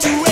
don't